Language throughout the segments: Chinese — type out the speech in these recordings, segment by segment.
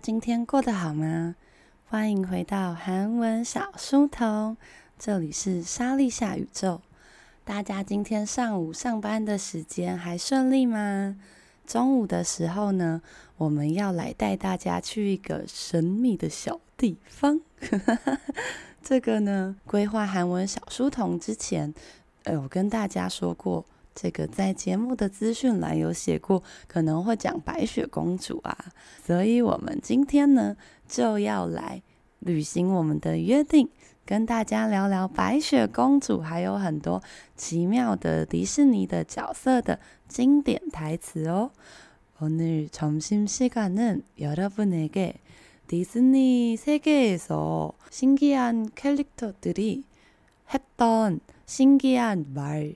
今天过得好吗？欢迎回到韩文小书童，这里是莎莉夏宇宙。大家今天上午上班的时间还顺利吗？中午的时候呢，我们要来带大家去一个神秘的小地方。这个呢，规划韩文小书童之前，呃，我跟大家说过。这个在节目的资讯栏有写过，可能会讲白雪公主啊，所以我们今天呢就要来履行我们的约定，跟大家聊聊白雪公主，还有很多奇妙的迪士尼的角色的经典台词哦。오늘점심시간은여러분에게디즈니세계에서신기한캐릭터들이했던신기한말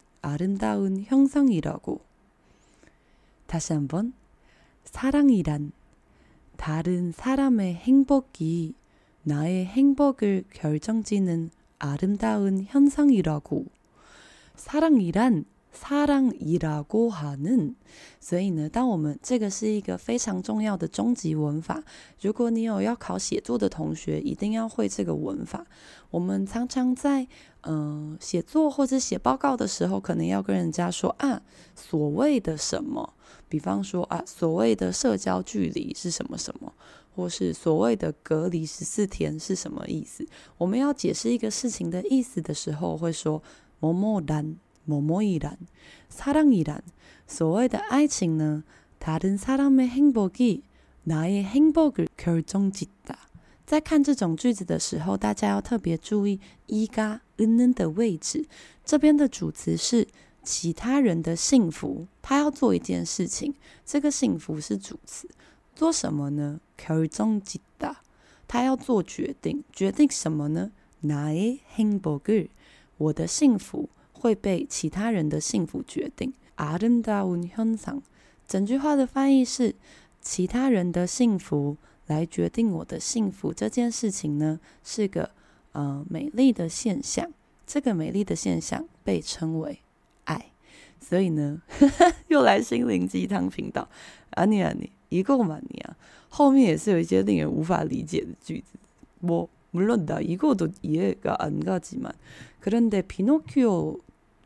아름다운 형상이라고. 다시 한번. 사랑이란 다른 사람의 행복이 나의 행복을 결정짓는 아름다운 현상이라고. 사랑이란 사랑이라고 하는，所以呢，当我们这个是一个非常重要的终极文法，如果你有要考写作的同学，一定要会这个文法。我们常常在嗯、呃、写作或者写报告的时候，可能要跟人家说啊，所谓的什么，比方说啊，所谓的社交距离是什么什么，或是所谓的隔离十四天是什么意思？我们要解释一个事情的意思的时候，会说뭐뭐란。 뭐뭐이란사랑이란所谓的爱情呢？다른사람의행복이나의행복을결정짓다。在看这种句子的时候，大家要特别注意이가있는的位置。这边的主词是其他人的幸福，他要做一件事情，这个幸福是主词，做什么呢？결정짓다，他要做决定，决定什么呢？나의행복 을， 我的幸福。 会被其他人的幸福决定。아름다운현상，整句话的翻译是：其他人的幸福来决定我的幸福。这件事情呢，是个呃美丽的现象。这个美丽的现象被称为爱。所以呢，呵呵又来心灵鸡汤频道。아니아니이거만이야。后面也是有一些令人无法理解的句子。我물론다이거도이해가안가지만그런데피노키오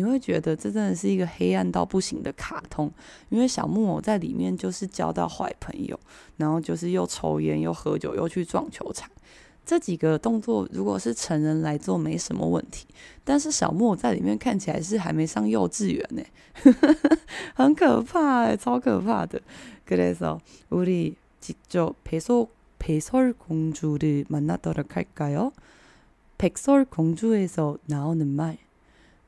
你会觉得这真的是一个黑暗到不行的卡通，因为小木偶在里面就是交到坏朋友，然后就是又抽烟又喝酒又去撞球场，这几个动作如果是成人来做没什么问题，但是小木偶在里面看起来是还没上幼稚园呢，很可怕哎，超可怕的。그래서우리직접배소백설공주를만나도록할까요백설공주에서나오는말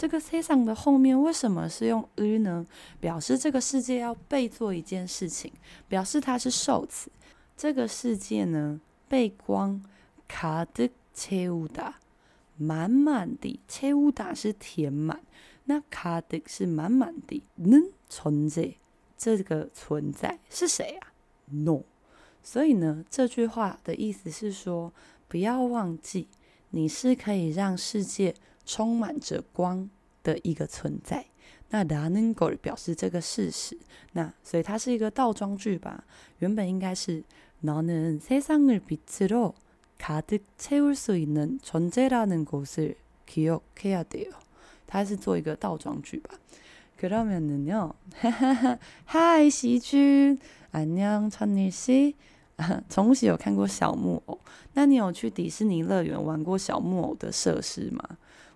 这个 season 的后面为什么是用 u 呢？表示这个世界要被做一件事情，表示它是受词。这个世界呢，被光卡的切乌达，满满的切乌达是填满，那卡的是满满的，能存在。这个存在是谁啊？No，所以呢，这句话的意思是说，不要忘记，你是可以让世界。充满着光的一个存在。那라는걸表示这个事实，那所以它是一个倒装句吧？原本应该是너는세상을빛으로가득채울수있는존재라는것을기억해야돼요。它是做一个倒装句吧？그러면은요嗨，喜君，안녕천일 씨。从小有看过小木偶，那你有去迪士尼乐园玩过小木偶的设施吗？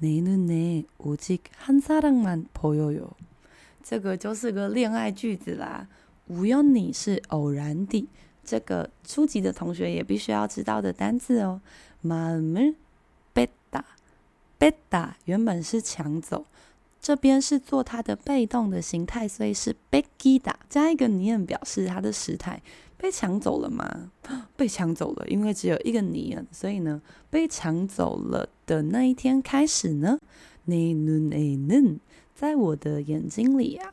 내 눈에 오직 한 사람만 보여요。这个就是个恋爱句子啦。우연히是偶然的，这个初级的同学也必须要知道的单字哦。마음을뺏다뺏다原本是抢走， 这边是做它的被动的形态所以是 begged 加一个 n 表示它的时态被抢走了吗？被抢走了因为只有一个 n 所以呢被抢走了的那一天开始呢 ni noon n n 在我的眼睛里呀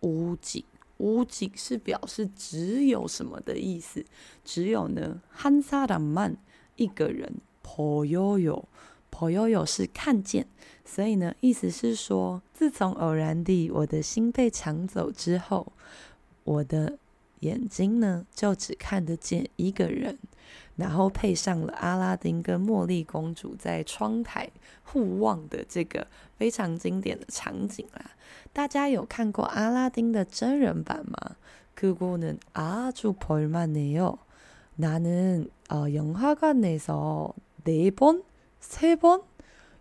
无仅无仅是表示只有什么的意思只有呢 hansa daman 一个人 pao yo pao yo 是看见所以呢，意思是说，自从偶然地我的心被抢走之后，我的。眼睛呢，就只看得见一个人，然后配上了阿拉丁跟茉莉公主在窗台互望的这个非常经典的场景啦。大家有看过阿拉丁的真人版吗？그거는아주볼만해요나는어영화관에서네번세번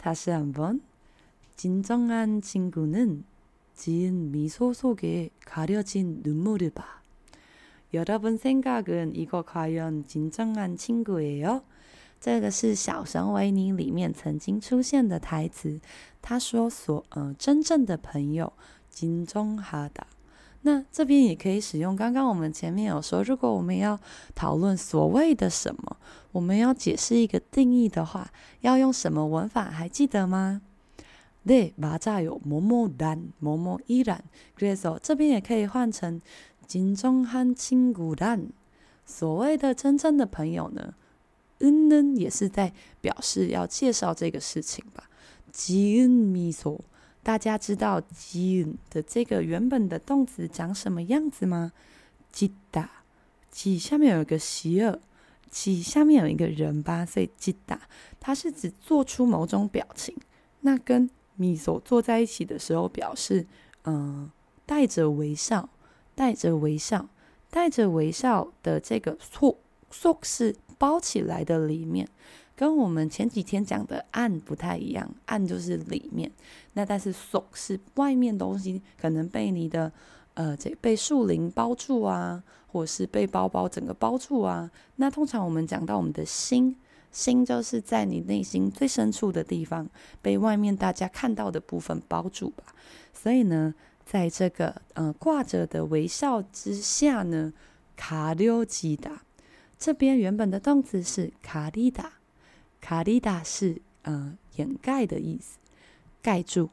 다시한번진정한친구는 지은 미소 속에 가려진 눈물을 봐. 여러분 생각은 이거 과연 진정한 친구예요? 这个是小熊维尼里面曾经出现的台词。他说所：“所呃，真正的朋友，진정하다。” 那这边也可以使用。刚刚我们前面有说，如果我们要讨论所谓的什么，我们要解释一个定义的话，要用什么文法？还记得吗？对，맞아요，某某란，某某이란，그래서这边也可以换成진정한친구 란。 所谓的真正的朋友呢，은는也是在表示要介绍这个事情吧。지은미소， 大家知道吉的这个原本的动词长什么样子吗？吉达，吉下面有一个西尔，吉下面有一个人吧，所以吉达，它是指做出某种表情，那跟米索坐在一起的时候表示嗯带着微笑带着微笑带着微笑的这个素素是。包起来的里面，跟我们前几天讲的暗不太一样，暗就是里面，那但是속是外面东西，可能被你的呃这被树林包住啊，或是被包包整个包住啊，那通常我们讲到我们的心。心就是在你内心最深处的地方，被外面大家看到的部分包住吧。所以呢，在这个呃挂着的微笑之下呢，卡溜吉达这边原本的动词是卡利达，卡利达是呃掩盖的意思，盖住。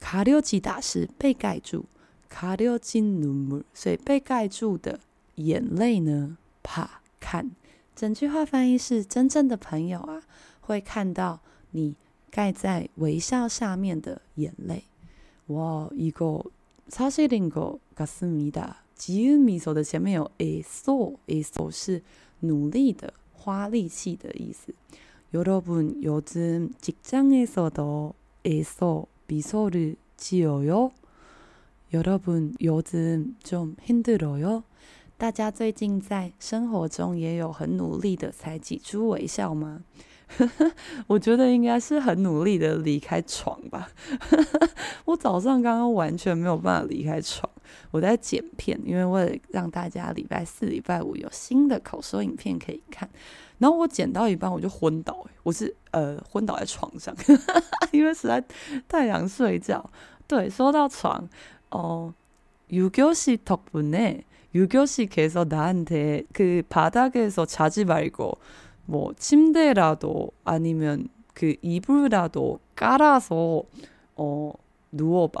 가려지다是被盖住，가려진눈물，所以被盖住的眼泪呢？怕看。整句话翻译是：真正的朋友啊，会看到你盖在微笑下面的眼泪。哇，一个사실인것같습니다。지은미소的前面有애써애써是 努力的、花力气的意思。여러분요즘직장에서도애써미소를지어요여러분요즘좀힘들어요大家最近在生活中也有很努力的才挤出微笑吗？我觉得应该是很努力的离开床吧。我早上刚刚完全没有办法离开床， 我在剪片，因为为了让大家礼拜四、礼拜五有新的口说影片可以看。然后我剪到一半我就昏倒，我是呃昏倒在床上，因为实在太想睡觉。对，说到床哦，유교시덕분에 유교식에서 나한테 그 바닥에서 자지 말고 뭐 침대라도 아니면 그 이불이라도 깔아서 어 누워봐.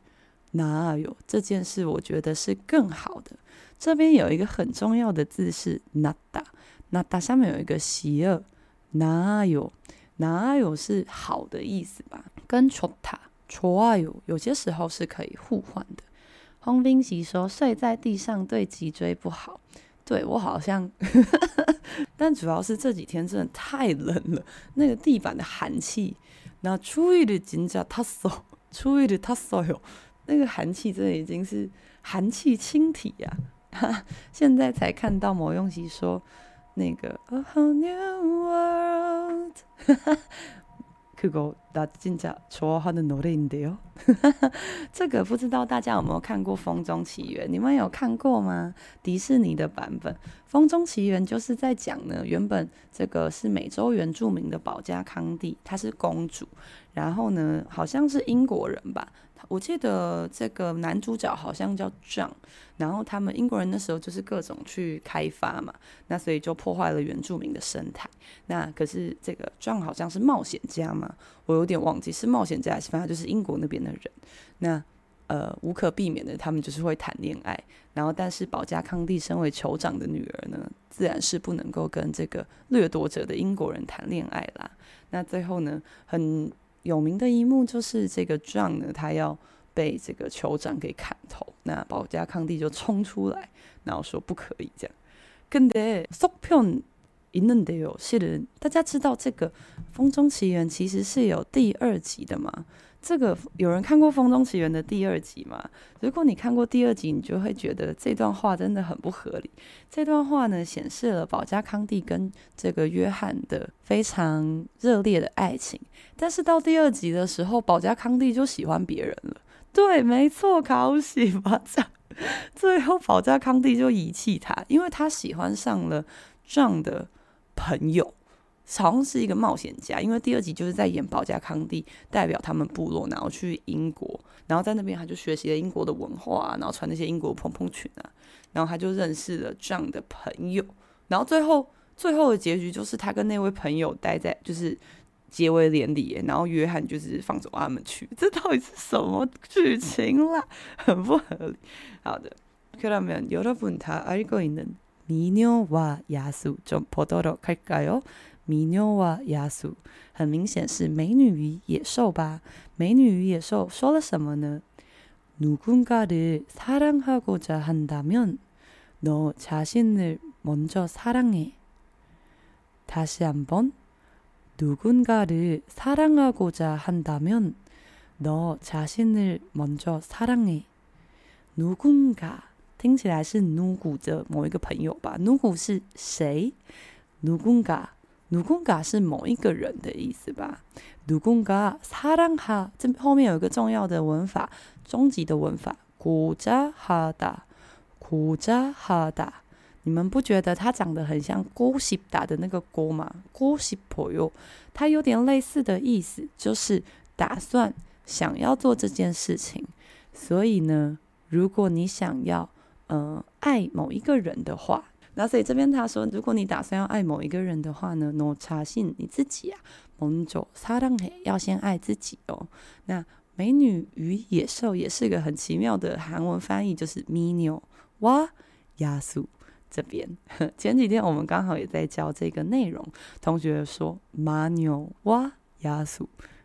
哪有这件事？我觉得是更好的。这边有一个很重要的字是나다，나다下面有一个喜恶，哪有哪有是好的意思吧？跟좋다좋아요有些时候是可以互换的。洪冰喜说：“睡在地上对脊椎不好。对”对我好像，但主要是这几天真的太冷了，那个地板的寒气。那初一的金甲他手，初一的他手哟， 那个寒气真的已经是寒气清体呀、啊！现在才看到某用喜说那个 A whole new world。这个大家真좋아하는노래인데요。这个不知道大家有没有看过《风中奇缘》？你们有看过吗？迪士尼的版本《风中奇缘》就是在讲呢，原本这个是美洲原住民的宝嘉康帝，她是公主，然后呢，好像是英国人吧。我记得这个男主角好像叫 John，然后他们英国人那时候就是各种去开发嘛，那所以就破坏了原住民的生态。那可是这个 John 好像是冒险家嘛，我 有点忘记是冒险家还是反正就是英国那边的人。那呃无可避免的，他们就是会谈恋爱。然后但是宝嘉康帝身为酋长的女儿呢，自然是不能够跟这个掠夺者的英国人谈恋爱啦。那最后呢，很。有名的一幕就是这个 John 呢，他要被这个酋长给砍头，那宝嘉康帝就冲出来，然后说不可以这样。근데속편 있는데요실은大家知道这个《风中奇缘》其实是有第二集的吗？这个有人看过《风中奇缘》的第二集吗？如果你看过第二集，你就会觉得这段话真的很不合理。这段话呢，显示了宝嘉康帝跟这个约翰的非常热烈的爱情。但是到第二集的时候，宝嘉康帝就喜欢别人了。对，没错，考喜吧？这样，最后宝嘉康帝就遗弃他，因为他喜欢上了这样的 朋友。 好像是一个冒险家，因为第二集就是在演保加康帝代表他们部落，然后去英国，然后在那边他就学习了英国的文化，然后穿那些英国蓬蓬裙啊，然后他就认识了这样的朋友，然后最后最后的结局就是他跟那位朋友待在就是结为连理，然后约翰就是放走他们去，这到底是什么剧情啦？很不合理。好的，그러면여러분다알고있는 미녀와야수좀보도록할까요米妞哇亚苏，很明显是美女与野兽吧？美女与野兽说了什么呢？누군가를사랑하고자한다면너자신을먼저사랑해다시한번누군가를사랑하고자한다면너자신을먼저사랑해누군가 听起来是努古的某一个朋友吧？努古是谁？努贡嘎，努贡嘎是某一个人的意思吧？努贡嘎，사랑哈，这后面有一个重要的文法，终极的文法，古扎哈达，古扎哈达。你们不觉得它长得很像“고싶다”的那个“고”吗？“고싶어요”，它有点类似的意思，就是打算、想要做这件事情。所以呢，如果你想要，呃爱某一个人的话。那所以这边他说，如果你打算要爱某一个人的话呢，너자신你自己啊，먼저사랑해要先爱自己哦。那美女与野兽也是一个很奇妙的韩文翻译，就是미녀와야수这边。前几天我们刚好也在教这个内容，同学说마녀와야수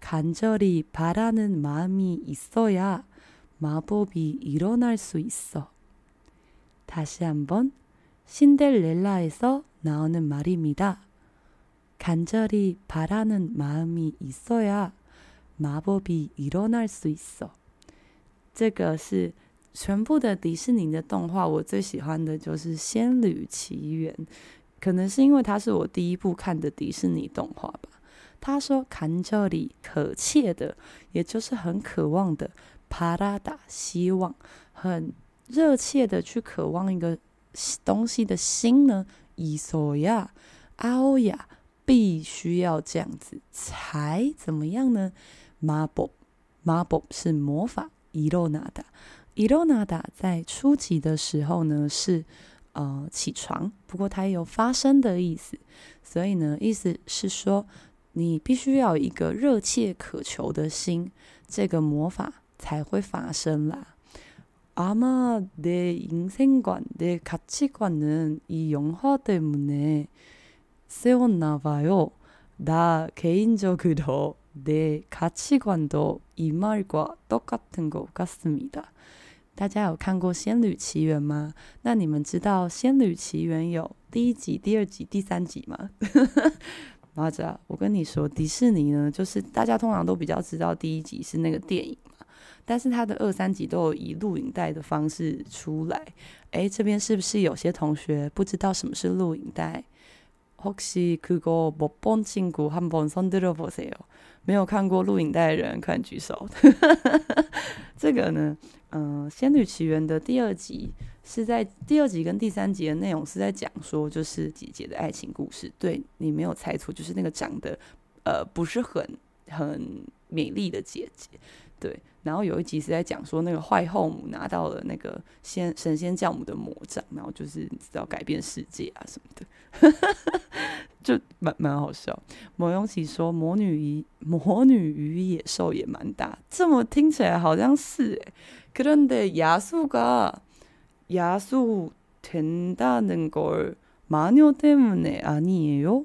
간절히바라는마음이있어야마법이일어날수있어다시한번신데렐라에서나오는말입니다간절히바라는마음이있어야마법이일어날수있어这个是全部的迪士尼的动画，我最喜欢的就是《仙履奇缘》，可能是因为它是我第一部看的迪士尼动画吧。 他说：“看这里可切的，也就是很渴望的，帕拉达希望，很热切的去渴望一个东西的心呢。伊索亚阿欧亚必须要这样子才怎么样呢？马博马博是魔法，伊洛纳达伊洛纳达在初级的时候呢是呃起床，不过它也有发生的意思，所以呢意思是说。”你必须要有一个热切渴求的心，这个魔法才会发生啦。아마내인생관내가치관은이영화때문에세웠나봐요나개인적으로내가치관도이말과똑같은것같습니다。大家有看过《仙履奇缘》吗？那你们知道《仙履奇缘》有第一集、第二集、第三集吗？ 马子，我跟你说，迪士尼呢，就是大家通常都比较知道第一集是那个电影嘛，但是它的二三集都有以录影带的方式出来。诶，这边是不是有些同学不知道什么是录影带？혹시그거못본친구한번손들어보세요。没有看过录影带的人，快举手。这个呢， 嗯、《仙女奇缘》的第二集。是在第二集跟第三集的内容是在讲说，就是姐姐的爱情故事。对，你没有猜错，就是那个长得呃不是很很美丽的姐姐。对，然后有一集是在讲说那个坏后母拿到了那个仙神仙教母的魔杖，然后就是你知道改变世界啊什么的，就蛮蛮好笑。某永琪说魔女与魔女与野兽也蛮大，这么听起来好像是哎，可是的亚素嘎。亚述된다는걸마녀때문에아니에요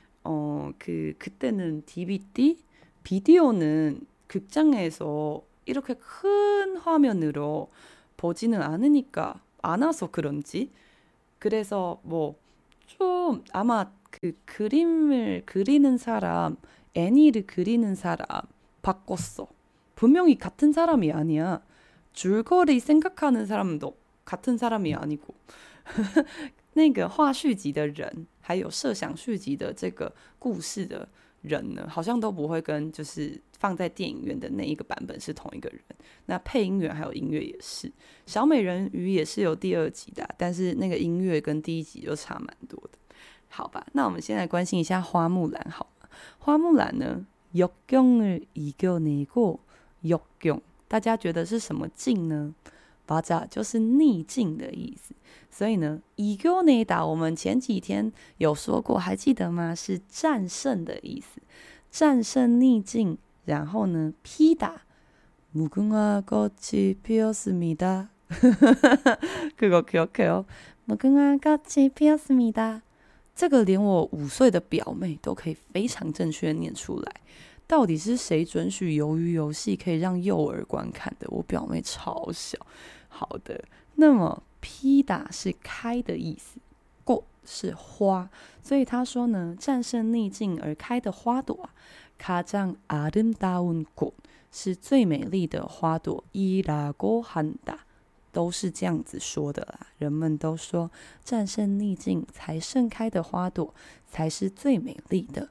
어그그때는 DVD 비디오는 극장에서 이렇게 큰 화면으로 보지는 않으니까 않아서 그런지 그래서 뭐 좀 아마 그 그림을 그리는 사람 애니를 그리는 사람 바꿨어 분명히 같은 사람이 아니야 줄거리 생각하는 사람도 같은 사람이 아니고 那个画续集的人， 还有设想续集的这个故事的人呢，好像都不会跟就是放在电影院的那一个版本是同一个人。那配音员还有音乐也是，小美人鱼也是有第二集的，但是那个音乐跟第一集就差蛮多的。好吧，那我们先来关心一下花木兰好吗？花木兰呢，역경을이겨내고，역경，大家觉得是什么境呢？ 爆炸就是逆境的意思。所以呢，伊戈内打我们前几天有说过，还记得吗？是战胜的意思，战胜逆境。然后呢，劈打。무궁 화。 这个连我五岁的表妹都可以非常正确的念出来。到底是谁准许鱿鱼游戏可以让幼儿观看的？我表妹超小。好的，那么。披打是开的意思，꽃是花，所以他说呢，战胜逆境而开的花朵啊，가장아름다운꽃是最美丽的花朵，이라고한다都是这样子说的啦。人们都说，战胜逆境才盛开的花朵才是最美丽的。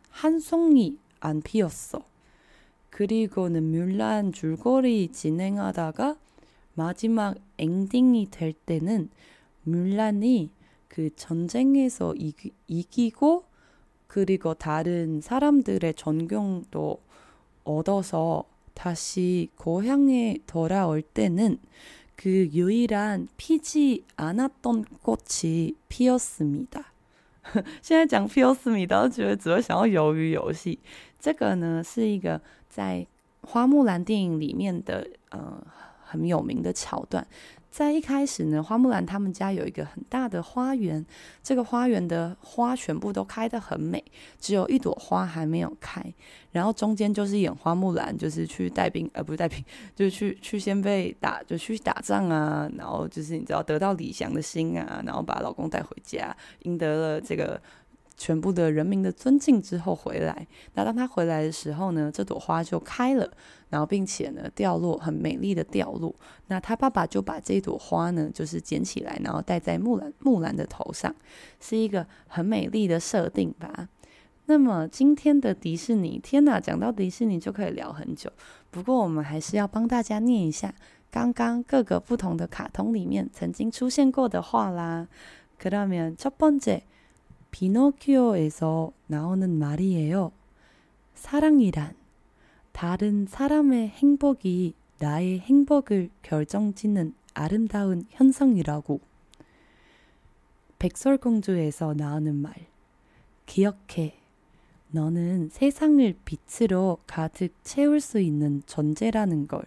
한 송이 안 피었어 그리고는 뮬란 줄거리 진행하다가 마지막 엔딩이 될 때는 뮬란이 그 전쟁에서 이기, 이기고 그리고 다른 사람들의 존경도 얻어서 다시 고향에 돌아올 때는 그 유일한 피지 않았던 꽃이 피었습니다. 现在讲 feels 你倒觉得只会想要鱿鱼游戏。这个呢是一个在花木兰电影里面的嗯很有名的桥段。在一开始呢，花木兰他们家有一个很大的花园，这个花园的花全部都开得很美，只有一朵花还没有开。然后中间就是演花木兰，就是去带兵，呃，不是带兵，就是去去先被打，就去打仗啊，然后就是你知道得到李祥的心啊，然后把老公带回家，赢得了这个。全部的人民的尊敬之后回来，那当他回来的时候呢，这朵花就开了，然后并且呢掉落，很美丽的掉落。那他爸爸就把这朵花呢，就是捡起来，然后戴在木兰木兰的头上，是一个很美丽的设定吧。那么今天的迪士尼，天哪，讲到迪士尼就可以聊很久。不过我们还是要帮大家念一下刚刚各个不同的卡通里面曾经出现过的话啦。그러면첫번째 비노키오에서 나오는 말이에요. 사랑이란 다른 사람의 행복이 나의 행복을 결정짓는 아름다운 현상이라고. 백설공주에서 나오는 말. 기억해. 너는 세상을 빛으로 가득 채울 수 있는 존재라는 걸.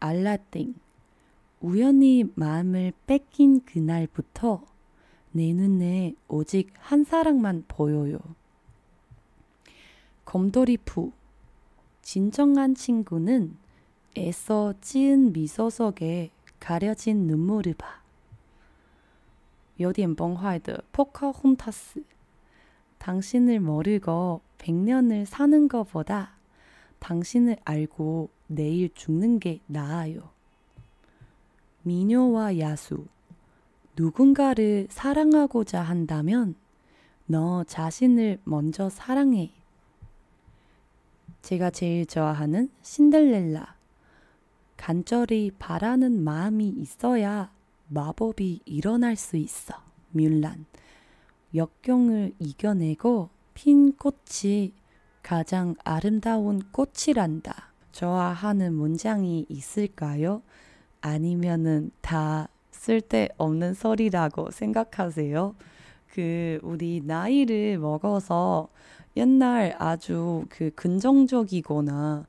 알라띵. 우연히 마음을 뺏긴 그날부터 내 눈에 오직 한 사랑만 보여요. 곰돌이푸 진정한 친구는 애써 지은 미소 속에 가려진 눈물을 봐. 有点崩坏的 포커혼타스. 당신을 모르고 백년을 사는 것보다 당신을 알고 내일 죽는 게 나아요. 미녀와 야수. 누군가를 사랑하고자 한다면 너 자신을 먼저 사랑해. 제가 제일 좋아하는 신데렐라. 간절히 바라는 마음이 있어야 마법이 일어날 수 있어. 뮬란. 역경을 이겨내고 핀 꽃이 가장 아름다운 꽃이란다. 좋아하는 문장이 있을까요? 아니면은 다 쓸데없는 소리라고 생각하세요? 그, 우리 나이를 먹어서 옛날 아주 그 긍정적이거나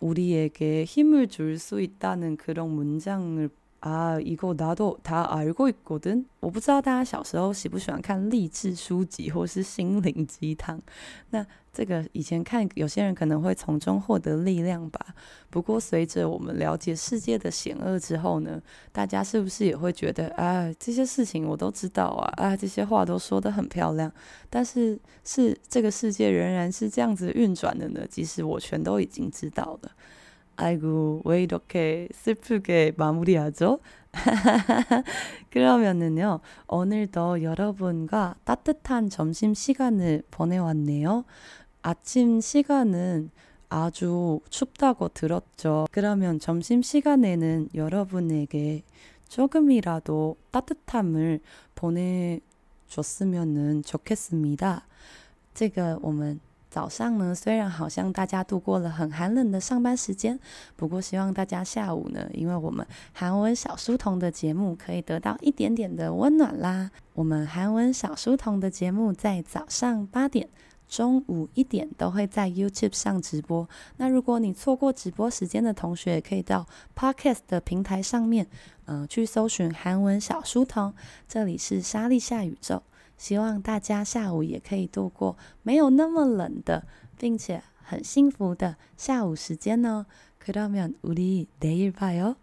우리에게 힘을 줄 수 있다는 그런 문장을 啊，一个大家都他耳过过的，我不知道大家小时候喜不喜欢看励志书籍或是心灵鸡汤。那这个以前看，有些人可能会从中获得力量吧。不过随着我们了解世界的险恶之后呢，大家是不是也会觉得啊，这些事情我都知道啊，啊，这些话都说得很漂亮，但是是这个世界仍然是这样子运转的呢？即使我全都已经知道了。 아이고, 왜 이렇게 슬프게 마무리하죠? 그러면은요, 오늘도 여러분과 따뜻한 점심 시간을 보내왔네요. 아침 시간은 아주 춥다고 들었죠. 그러면 점심 시간에는 여러분에게 조금이라도 따뜻함을 보내줬으면 좋겠습니다. 这个我们 早上呢，虽然好像大家度过了很寒冷的上班时间，不过希望大家下午呢，因为我们韩文小书童的节目可以得到一点点的温暖啦。我们韩文小书童的节目在早上八点、中午一点都会在 YouTube 上直播。那如果你错过直播时间的同学，也可以到 Podcast 的平台上面，嗯、去搜寻韩文小书童。这里是莎莉夏宇宙。希望大家下午也可以度过没有那么冷的，并且很幸福的下午时间哦。그러면우리내일봐요